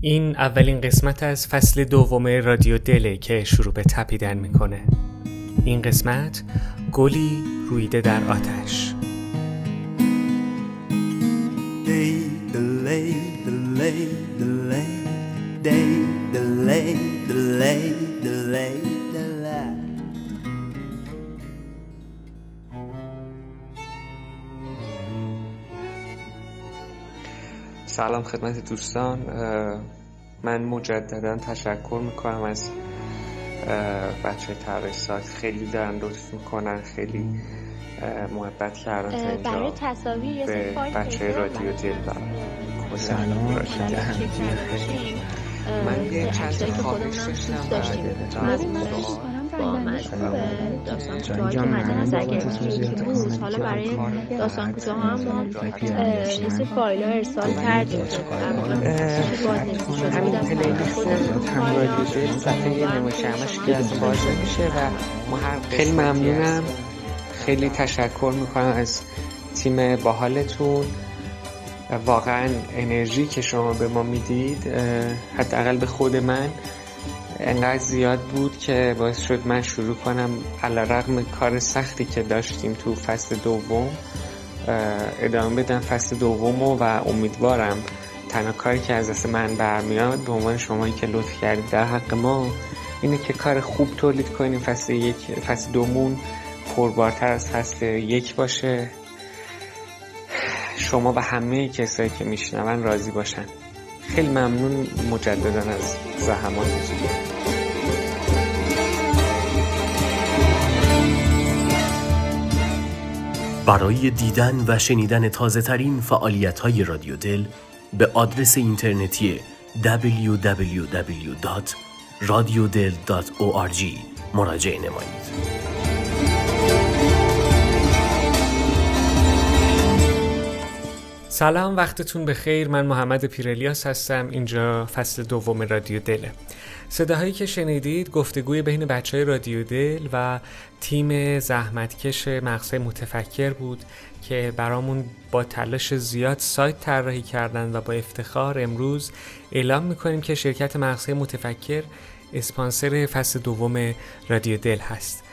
این اولین قسمت از فصل دوم رادیو دله که شروع به تپیدن می‌کنه. این قسمت گلی رویده در آتش. سلام خدمت دوستان. من مجددا تشکر می‌کنم از بچه طراح سایت خیلی دارن لطف می‌کنن. خیلی محبت کردن تا اینجا. برای تصاویر به بچه رادیو دل و سلام. من یه چند تا خواهش داشتم با مجموع داستان کوتاه که مد نظر گرفتیم بود حالا برای داستان کوتاه هم ما لیست فایل ها ارسال کردیم همین پلیلیست همراهی صفحه نمایشنامه‌اش که از باز میشه و ما هر خیلی ممنونم خیلی تشکر می‌کنم از تیم باحالتون واقعا انرژی که شما به ما می‌دید حداقل به خود من انقدر زیاد بود که باعث شد من شروع کنم علا رقم کار سختی که داشتیم تو فصل دوم ادامه بدم فصل دوم و امیدوارم تنها کاری که از دست من برمیاد به عنوان شمایی که لطف کردید در حق ما اینه که کار خوب تولید کنیم. فصل یک فصل دومون پربارتر از فصل یک باشه. شما و همه کسایی که میشنون راضی باشن خیلی ممنون مجددا از زحماتتون برای دیدن و شنیدن تازه ترین فعالیت های رادیو دل به آدرس اینترنتی www.radiodel.org مراجعه نمایید. سلام وقتتون بخیر. من محمد پیرلیاس هستم. اینجا فصل دوم رادیو دله صداهایی که شنیدید گفتگوی بین بچه رادیو دل و تیم زحمتکش مغز متفکر بود که برامون با تلاش زیاد سایت طراحی کردن و با افتخار امروز اعلام می‌کنیم که شرکت مغز متفکر اسپانسر فصل دوم رادیو دل هست.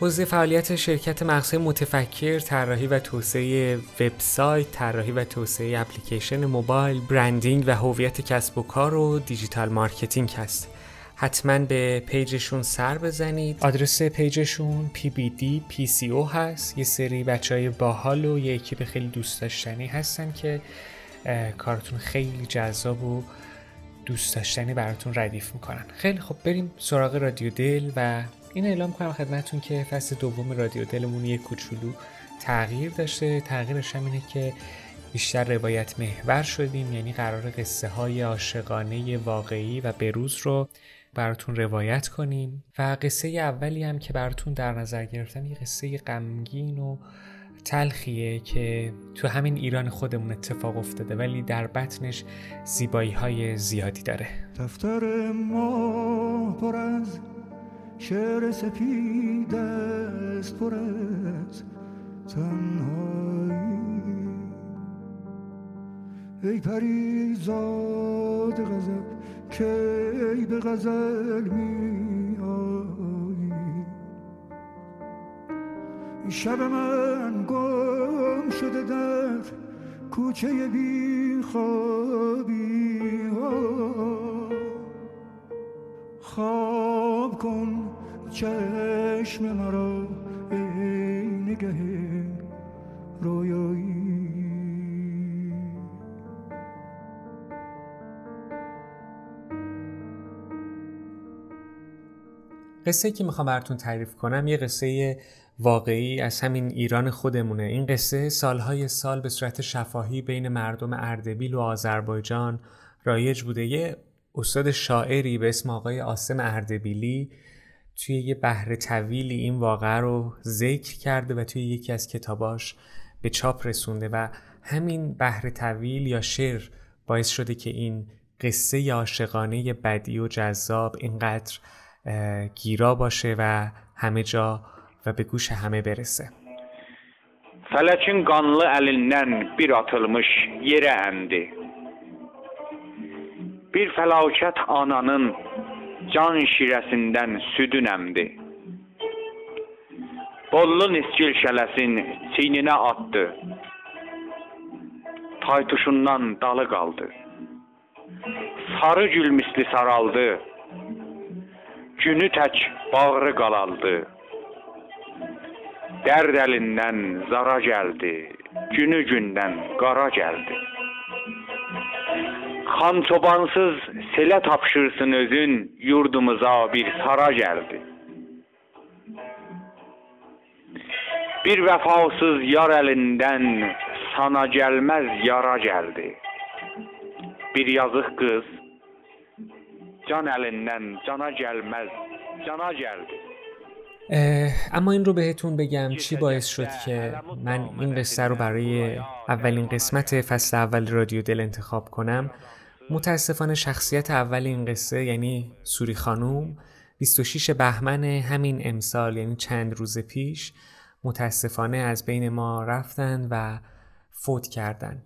حوزه فعالیت شرکت مغز متفکر طراحی و توسعه وبسایت، طراحی و توسعه اپلیکیشن موبایل، branding و هویت کسب و کار و digital marketing هست. حتما به page شون سر بزنید. آدرس page شون PBD PCO هست. یه سری بچه های باحال و یه اکیپ خیلی دوست داشتنی هستن که کارتون خیلی جذاب و دوست داشتنی براتون ردیف می‌کنن. خیلی خب بریم سراغ رادیو دل و این اعلام کنم خدمتتون که فصل دوم رادیو دلمون یک کوچولو تغییر داشته. تغییرش هم اینه که بیشتر روایت محور شدیم یعنی قراره قصه های عاشقانه واقعی و بروز رو براتون روایت کنیم. و قصه اولی هم که براتون در نظر گرفتن یه قصه غمگین و تلخیه که تو همین ایران خودمون اتفاق افتاده ولی در بطنش زیبایی های زیادی داره. دفتر ما پر از شعر سپید است پر از تنهایی. ای پریزاد غزل که ای به غزل می آیی شب من گم شده در کوچه بی خوابی خواب کن چشم مرا ای نگه رویایی. قصه که می‌خوام براتون تعریف کنم یه قصه واقعی از همین ایران خودمونه. این قصه سالهای سال به صورت شفاهی بین مردم اردبیل و آذربایجان رایج بوده. یه استاد شاعری به اسم آقای آسم اردبیلی توی یه بحر طویلی این واقعه رو ذکر کرده و توی یکی از کتاباش به چاپ رسونده و همین بحر طویل یا شعر باعث شده که این قصه عاشقانه بدی و jazab اینقدر گیرا باشه و همه جا و به گوش همه برسه Fələkin qanlı əlindən bir atılmış yerə əndi. Bir fəlakət ananın can şirəsindən südün əmdi. Bollu nisgil şələsin çiyninə atdı. Taytuşundan dalı qaldı. Sarı gül misli saraldı. Günü tək bağrı qalaldı. Dərd əlindən zara gəldi. Günü gündən qara gəldi. Xan çobansız selə tapşırsın özün, yurdumuza bir sara gəldi. Bir vəfasız yar əlindən sana gəlməz yara gəldi. Bir yazıq qız can əlindən cana gəlməz cana gəldi. اما این رو بهتون بگم چی باعث شد که من این قصه رو برای اولین قسمت فصل اول رادیو دل انتخاب کنم متاسفانه شخصیت اول این قصه یعنی سوری خانوم 26 بهمن همین امسال یعنی چند روز پیش متاسفانه از بین ما رفتن و فوت کردن.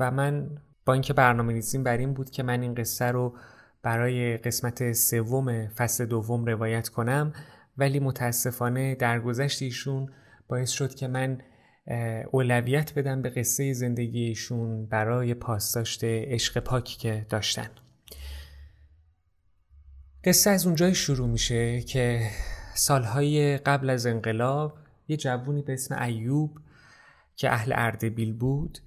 و من با اینکه برنامه ریزیم بر این بود که من این قصه رو برای قسمت سوم فصل دوم روایت کنم ولی متاسفانه درگذشت ایشون باعث شد که من اولویت بدم به قصه زندگیشون برای پاسداشت عشق پاکی که داشتن. قصه از اونجای شروع میشه که سالهای قبل از انقلاب یه جوونی به اسم ایوب که اهل اردبیل بود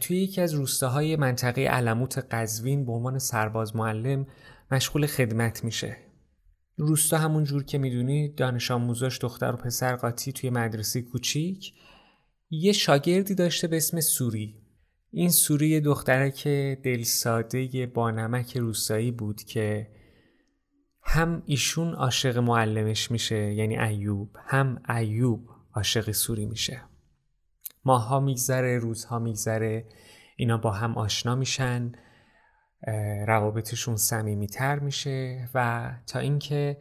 توی یکی از روستاهای منطقه علموت قزوین به عنوان سرباز معلم مشغول خدمت میشه. روستا همون جور که می‌دونید دانش آموزاش دختر و پسر قاطی توی مدرسه کوچیک یه شاگردی داشته به اسم سوری. این سوری دخترک دلساده با نمک روستایی بود که هم ایشون عاشق معلمش میشه یعنی ایوب هم ایوب عاشق سوری میشه. ماها میگذره روزها میگذره اینا با هم آشنا میشن روابطشون صمیمیتر میشه و تا اینکه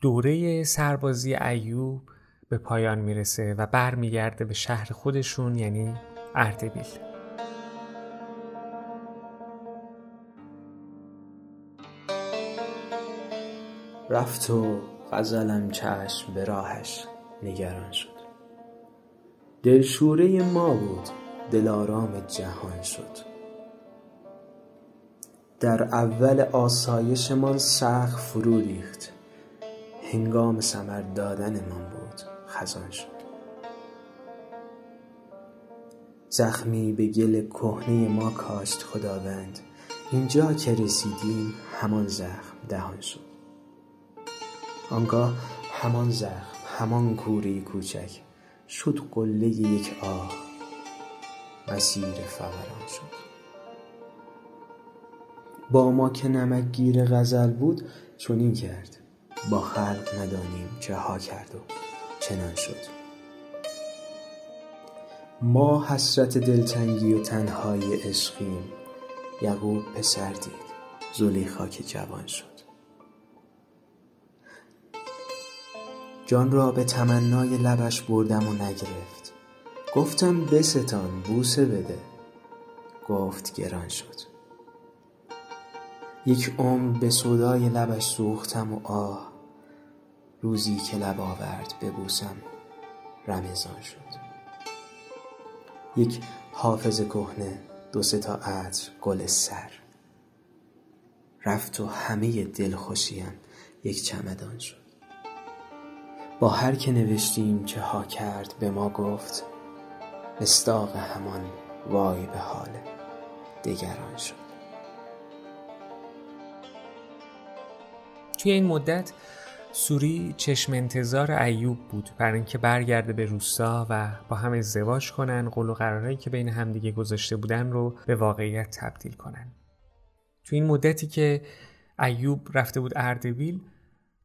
دوره سربازی ایوب به پایان می‌رسه و برمیگرده به شهر خودشون یعنی اردبیل. رفت و غزلم چشم به راهش نگران شد. دلشوره ما بود دلارام جهان شد. در اول آسایشمان سخت فرو ریخت. هنگام ثمر دادنمان بود. خزان زخمی به گل کهنه ما کاشت خداوند. اینجا که رسیدیم همان زخم دهان شد. آنگاه همان زخم همان کوره کوچک شد قله یک آه. مسیر فوران شد. با ما که نمکگیر غزل بود چنین کرد. با خلق ندانیم چه ها کرد و چنان شد. ما حسرت دلتنگی و تنهای عشقیم یعقوب پسر دید زلیخا که جوان شد. جان را به تمنای لبش بردم و نگرفت. گفتم بستان بوسه بده. گفت گران شد. یک عمر به سودای لبش سوختم و آه روزی که لب آورد ببوسم رمضان شد. یک حافظ کهنه دو سه تا عطر گل سر. رفت و همه دلخوشیم یک چمدان شد. با هر که نوشتیم چه ها کرد به ما گفت مستاق همان وای به حال دگران شد. توی این مدت سوری چشم انتظار ایوب بود برای اینکه برگرده به روستا و با هم ازدواج کنن قول و قرارهایی که بین همدیگه گذاشته بودن رو به واقعیت تبدیل کنن. توی این مدتی که ایوب رفته بود اردبیل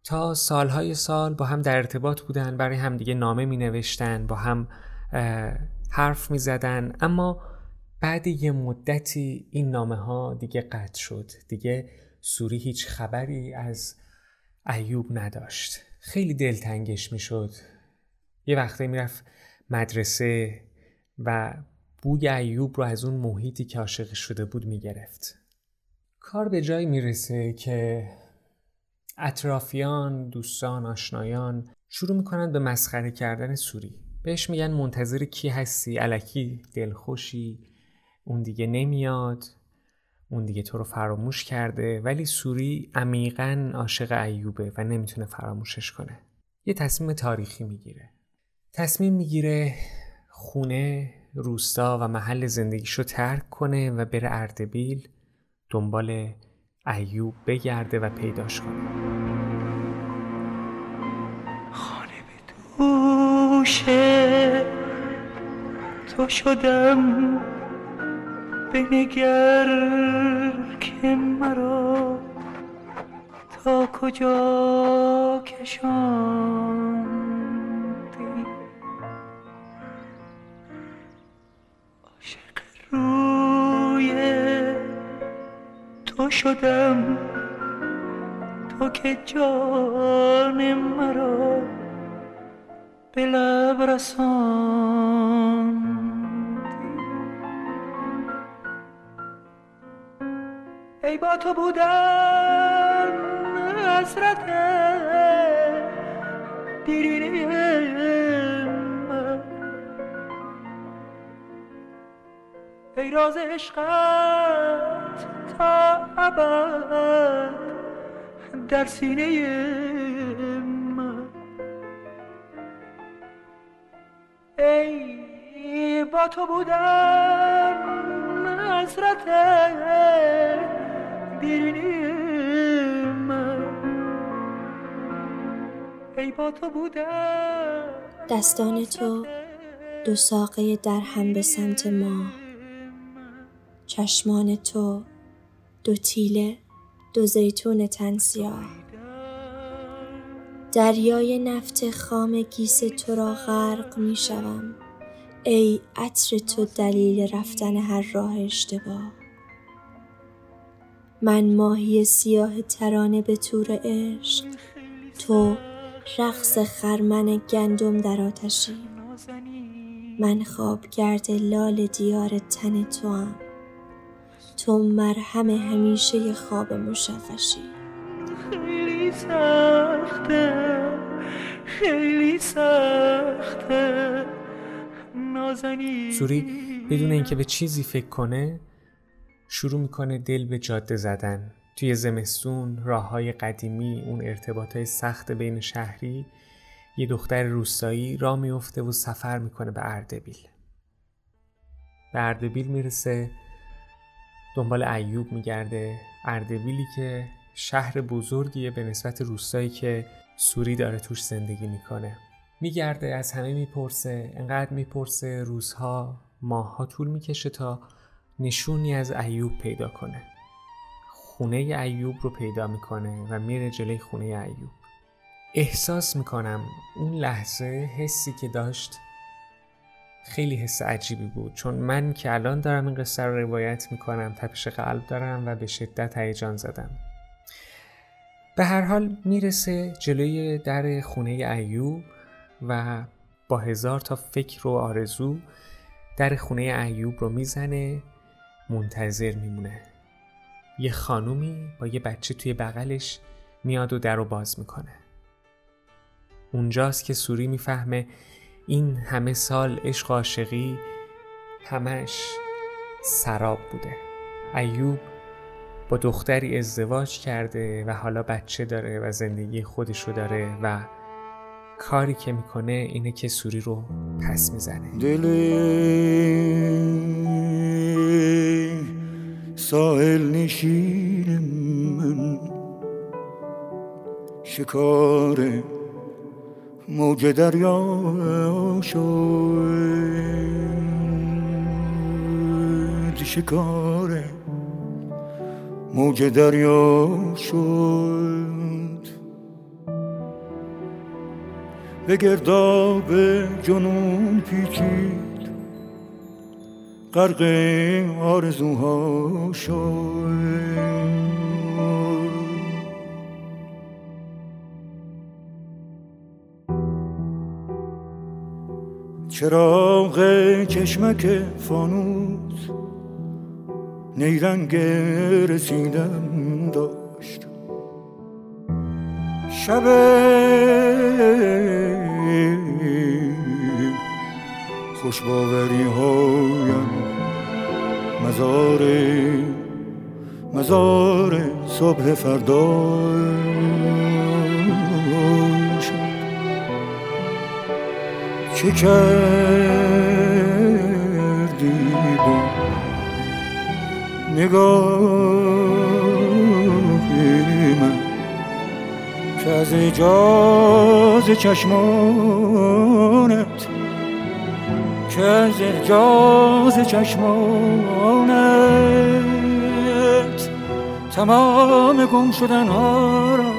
تا سالهای سال با هم در ارتباط بودن برای همدیگه نامه می نوشتن با هم حرف می زدن اما بعد یه مدتی این نامه ها دیگه قطع شد. دیگه سوری هیچ خبری از ایوب نداشت. خیلی دلتنگش می‌شد. یه وقتی می‌رفت مدرسه و بوی ایوب رو از اون محیطی که عاشق شده بود می‌گرفت. کار به جایی می‌رسه که اطرافیان، دوستان، آشنایان شروع می‌کنن به مسخره کردن سوری. بهش میگن منتظر کی هستی؟ علکی دلخوشی. اون دیگه نمیاد. اون دیگه تو رو فراموش کرده ولی سوری عمیقا عاشق ایوبه و نمی‌تونه فراموشش کنه. یه تصمیم تاریخی می‌گیره. تصمیم می‌گیره خونه روستا و محل زندگیشو ترک کنه و بره اردبیل دنبال ایوب بگرده و پیداش کنه. خانه به دوشه تو شدم. بنگر که مرا تا کجا کشاندی؟ عاشق روی تو شدم تو که جان مرا به لب رسان ای با تو بودن حسرت دیرینه ای راز عشقت تا ابد در سینه من ای با تو بودن حسرت دستان تو دو ساقه در هم به سمت ما. چشمان تو دو تیله دو زیتون تنسیاه دریای نفت خام گیس تو را غرق می شوم. ای عطر تو دلیل رفتن هر راه اشتباه. من ماهی سیاه ترانه به تور عشق تو رقص خرمن گندم در آتشی من خواب کرده لال دیار تن تو هم. تو مرهم همیشه خواب مشفشی خیلی سخته خیلی سخته سوری بدون اینکه به چیزی فکر کنه شروع می‌کنه دل به جاده زدن. توی زمستون راه های قدیمی اون ارتباط های سخت بین شهری یه دختر روستایی را میفته و سفر می‌کنه به اردبیل. به اردبیل می‌رسه دنبال ایوب میگرده. اردبیلی که شهر بزرگیه به نسبت روستایی که سوری داره توش زندگی می‌کنه. میگرده از همه می‌پرسه انقدر می‌پرسه روزها ماهها طول می‌کشه تا نشونی از ایوب پیدا کنه. خونه ایوب رو پیدا می‌کنه و میره جلوی خونه ایوب. احساس می‌کنم اون لحظه حسی که داشت خیلی حس عجیبی بود. چون من که الان دارم این قصه رو روایت می‌کنم تپش قلب دارم و به شدت هیجان زدم. به هر حال می‌رسه جلوی در خونه ایوب و با هزار تا فکر و آرزو در خونه ایوب رو می‌زنه منتظر میمونه. یه خانومی با یه بچه توی بغلش میاد و در رو باز می‌کنه. اونجاست که سوری می‌فهمه این همه سال عشق عاشقی همش سراب بوده. ایوب با دختری ازدواج کرده و حالا بچه داره و زندگی خودشو داره و کاری که می‌کنه اینه که سوری رو پس می‌زنه. دل ساحل نشین من. شکار موج دریا شد. شکار موج دریا شد. به گرداب جنون پیچید. غرق آرزوها شد. چراغ چشمک فانوس نیرنگ رسیدن داشت. شب خوشباوری هایم. مزار مزار صبح فردا چه کردی با نگاهی من که از اجاز چشمانت که از اجاز چشمانت تمام گم شدن ها را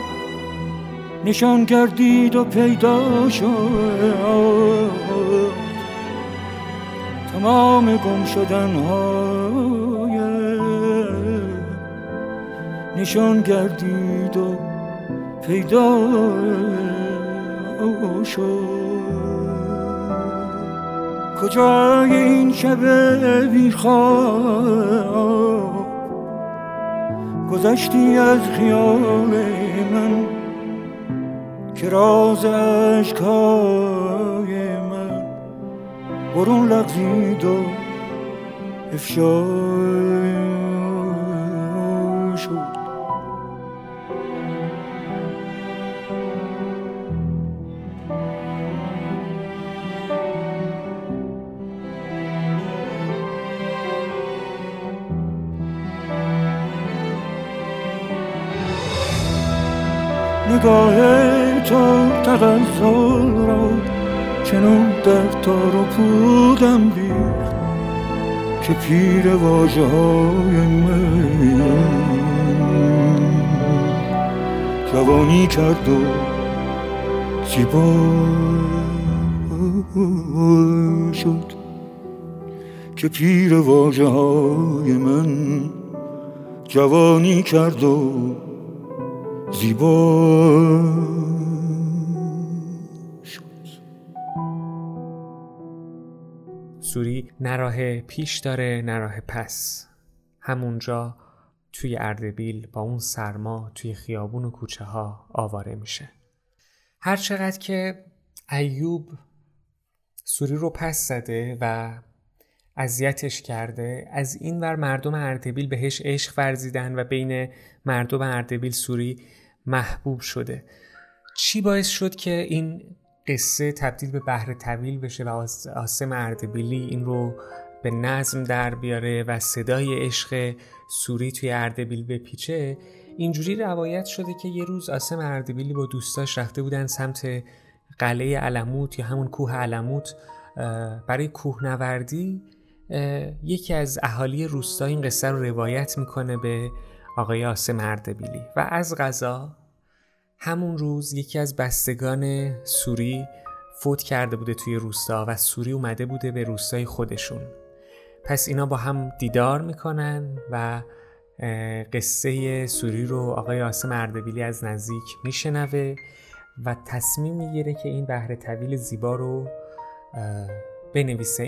نشان کردید و پیدا شد. تمام گم شدن های نشان گردید و پیدا شد. کجای این شب بیخواب گذشتی از خیال من که راز عشقای من برون لغزید و افشا نگاه تو تغزل را چنون در تار و پودم بیخت که پیر واجه های من جوانی کرد و زیبا شد که پیر واجه های من جوانی کرد و زیبا سوری نه پیش داره نه پس. همونجا توی اردبیل با اون سرما توی خیابون و کوچه ها آواره میشه. هر چقدر که ایوب سوری رو پس زده و اذیتش کرده. از این ور مردم اردبیل بهش عشق ورزیدن و بین مردم اردبیل سوری محبوب شده. چی باعث شد که این قصه تبدیل به بحر طویل بشه و آسم اردبیلی این رو به نظم در بیاره و صدای عشق سوری توی اردبیل بپیچه؟ اینجوری روایت شده که یه روز آسم اردبیلی با دوستاش رفته بودن سمت قلعه علموت یا همون کوه علموت برای کوهنوردی. یکی از اهالی روستا این قصه رو روایت می‌کنه به آقای آسم اردبیلی. و از غذا همون روز یکی از بستگان سوری فوت کرده بوده توی روستا و سوری اومده بوده به روستای خودشون. پس اینا با هم دیدار می‌کنن و قصه سوری رو آقای آسم اردبیلی از نزدیک میشنوه و تصمیم می‌گیره که این بحر طویل زیبا رو بنویسه.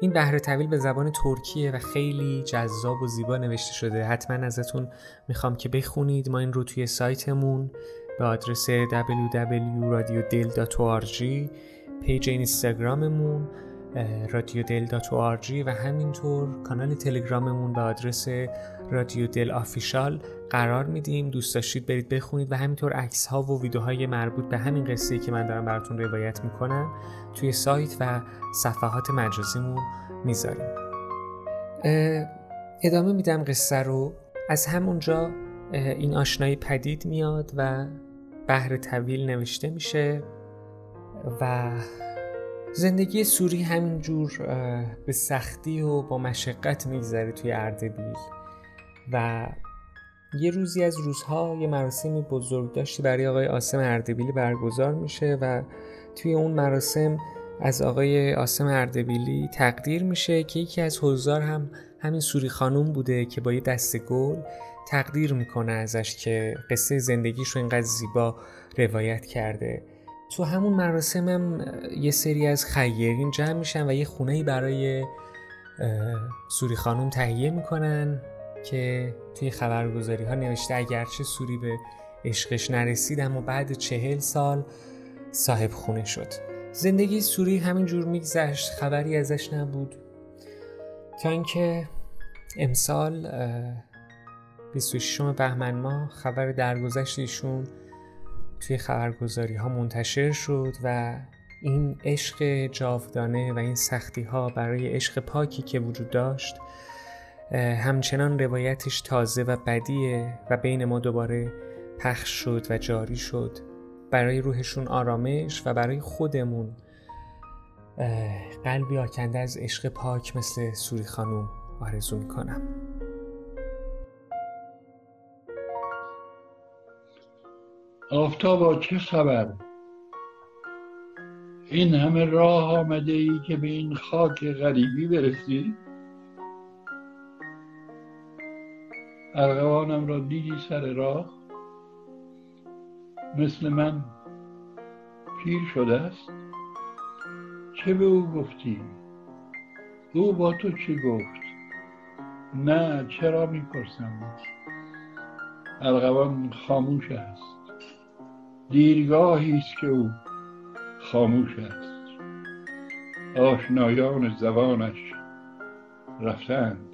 این بحر طویل به زبان ترکیه و خیلی جذاب و زیبا نوشته شده. حتما ازتون می‌خوام که بخونید. ما این رو توی سایتمون به آدرس www.radiodel.org page اینستاگراممون رادیو و همینطور کانال تلگراممون به آدرس رادیو دل official قرار میدیم. دوست داشتید برید بخونید و همینطور عکس ها و ویدیوهای مربوط به همین قصه که من دارم براتون روایت می‌کنم توی سایت و صفحات مجازیمون می‌ذاریم. ادامه میدم قصه رو. از همونجا این آشنایی پدید میاد و بحر طویل نوشته میشه و زندگی سوری همینجور به سختی و با مشقت میگذره توی اردبیل. و یه روزی از روزها یه مراسمی بزرگ داشتی برای آقای آسم اردبیلی برگزار میشه و توی اون مراسم از آقای آسم اردبیلی تقدیر میشه که یکی از حضار هم همین سوری خانوم بوده که با یه دست گل تقدیر می‌کنه ازش که قصه زندگیش رو اینقدر زیبا روایت کرده. تو همون مراسم هم یه سری از خیرین جمع میشن و یه خونه برای سوری خانم تهیه می‌کنن. که توی خبرگزاری ها نوشته اگرچه سوری به عشقش نرسید اما بعد چهل سال صاحب خونه شد. زندگی سوری همینجور میگذشت خبری ازش نبود. تا اینکه امسال 26 بهمن ماه خبر درگذشت ایشون توی خبرگزاری ها منتشر شد و این عشق جاودانه و این سختی ها برای عشق پاکی که وجود داشت همچنان روایتش تازه و بدیه و بین ما دوباره پخش شد و جاری شد. برای روحشون آرامش و برای خودمون قلبی آکنده از عشق پاک مثل سوری خانوم آرزو می‌کنم. آفتابا چه خبر؟ این همه راه آمده ای که به این خاک غریبی برسی؟ ارغوانم را دیدی سر راه؟ مثل من پیر شده است؟ چه به او گفتی؟ او با تو چه گفت؟ نه چرا می‌پرسم؟ ارغوان خاموش است. دیرگاهی است که او خاموش است. آشنایان زبانش رفتند.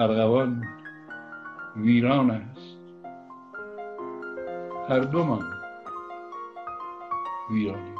ارغوان ویران است. هر دومان ویرانی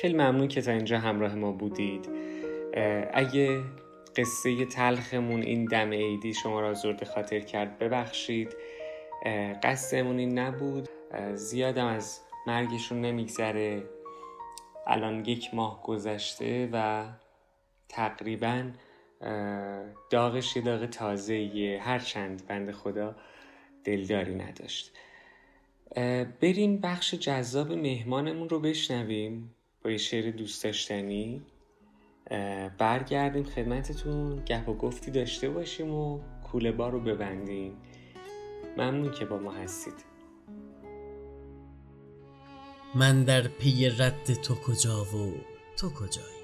خیلی ممنون که تا اینجا همراه ما بودید. اگه قصه تلخمون این دم عیدی شما را زرد خاطر کرد ببخشید. قصدمون این نبود. زیادم از مرگشون نمیگذره. الان یک ماه گذشته و تقریبا داغش یه داغ تازه یه هر چند بند خدا دلداری نداشت. بریم بخش جذاب مهمانمون رو بشنویم. با یه شعر دوست داشتنی برگردیم خدمتتون گپ و گفتی داشته باشیم و کوله بار رو ببندیم. ممنون که با ما هستید. من در پی رد تو کجا و تو کجایی؟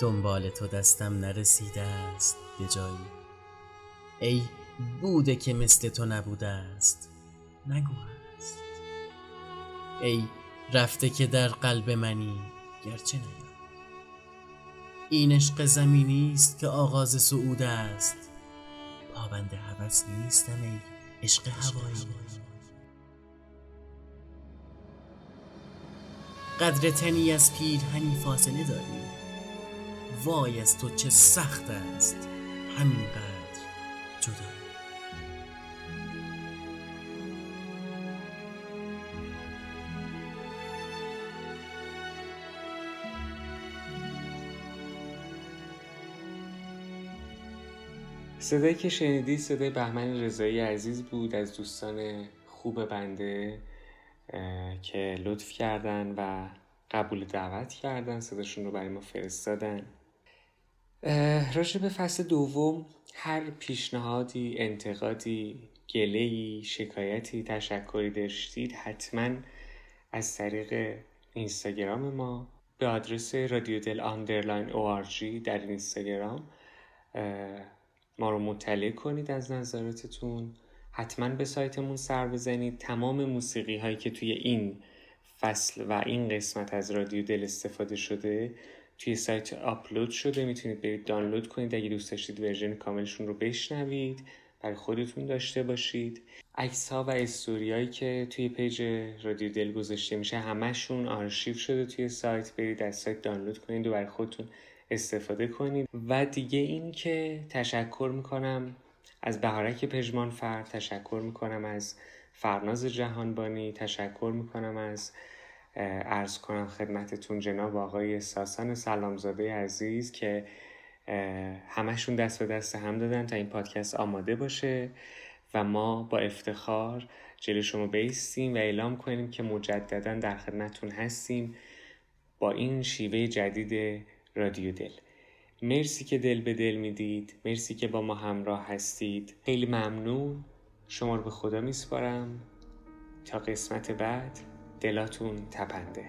دنبال تو دستم نرسیده است به جایی. ای بوده که مثل تو نبوده است نگو است ای رفته که در قلب منی گرچه نیاد این عشق زمینی است که آغاز سعود است. پابند هوس نیستم ای عشق هوایی. قدر تنی از پیرهنی فاصله داری. وای از تو چه سخت است. همینقدر جدا صدایی که شنیدی صدای بهمن رضایی عزیز بود از دوستان خوب بنده که لطف کردن و قبول دعوت کردن صداشون رو برای ما فرستادن. راجع به فصل دوم هر پیشنهادی انتقادی گلهی شکایتی تشکری داشتید حتما از طریق اینستاگرام ما به آدرس رادیو دل آندرلاین در اینستاگرام. ما رو مطلع کنید از نظراتتون. حتما به سایتمون سر بزنید. تمام موسیقی هایی که توی این فصل و این قسمت از رادیو دل استفاده شده توی سایت آپلود شده. می‌تونید برید دانلود کنید. اگه دوست داشتید version کاملشون رو بشنوید. برای خودتون داشته باشید. عکس ها و استوریایی که توی page رادیو دل گذاشته میشه همشون آرشیو شده توی سایت. برید از سایت دانلود کنید و برای خودتون استفاده کنید. و دیگه این که تشکر می‌کنم از بهارک پژمان فر تشکر می‌کنم از فرناز جهانبانی تشکر می‌کنم از ارز کنم خدمتتون جناب آقای ساسان سلامزاده عزیز که همشون دست به دست هم دادن تا این پادکست آماده باشه و ما با افتخار جلوی شما بیستیم و اعلام کنیم که مجددا در خدمتتون هستیم با این شیوه جدید رادیو دل. مرسی که دل به دل می‌دید. مرسی که با ما همراه هستید. خیلی ممنون. شما رو به خدا میسپارم. تا قسمت بعد دلاتون تپنده.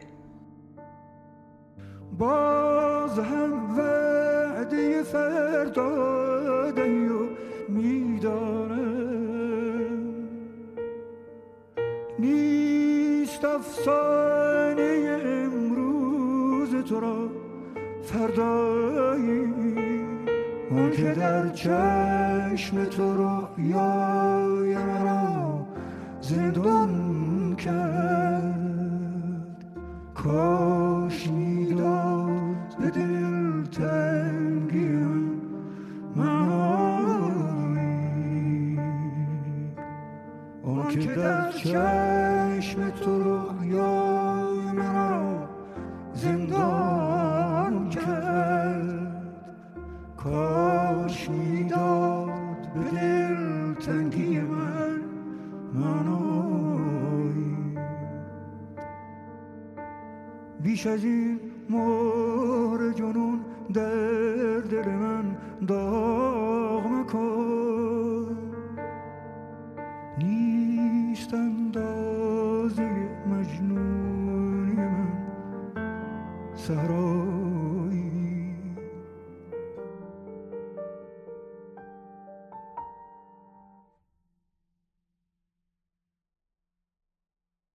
باز هم وعده فردا و می‌دانم نیست افسانه امروز تو را. فردایی اون که در چشم تو رویای مرا زندان کرد. کاش می‌داد به دل تنگی من که در چشم تو رویای بیش از این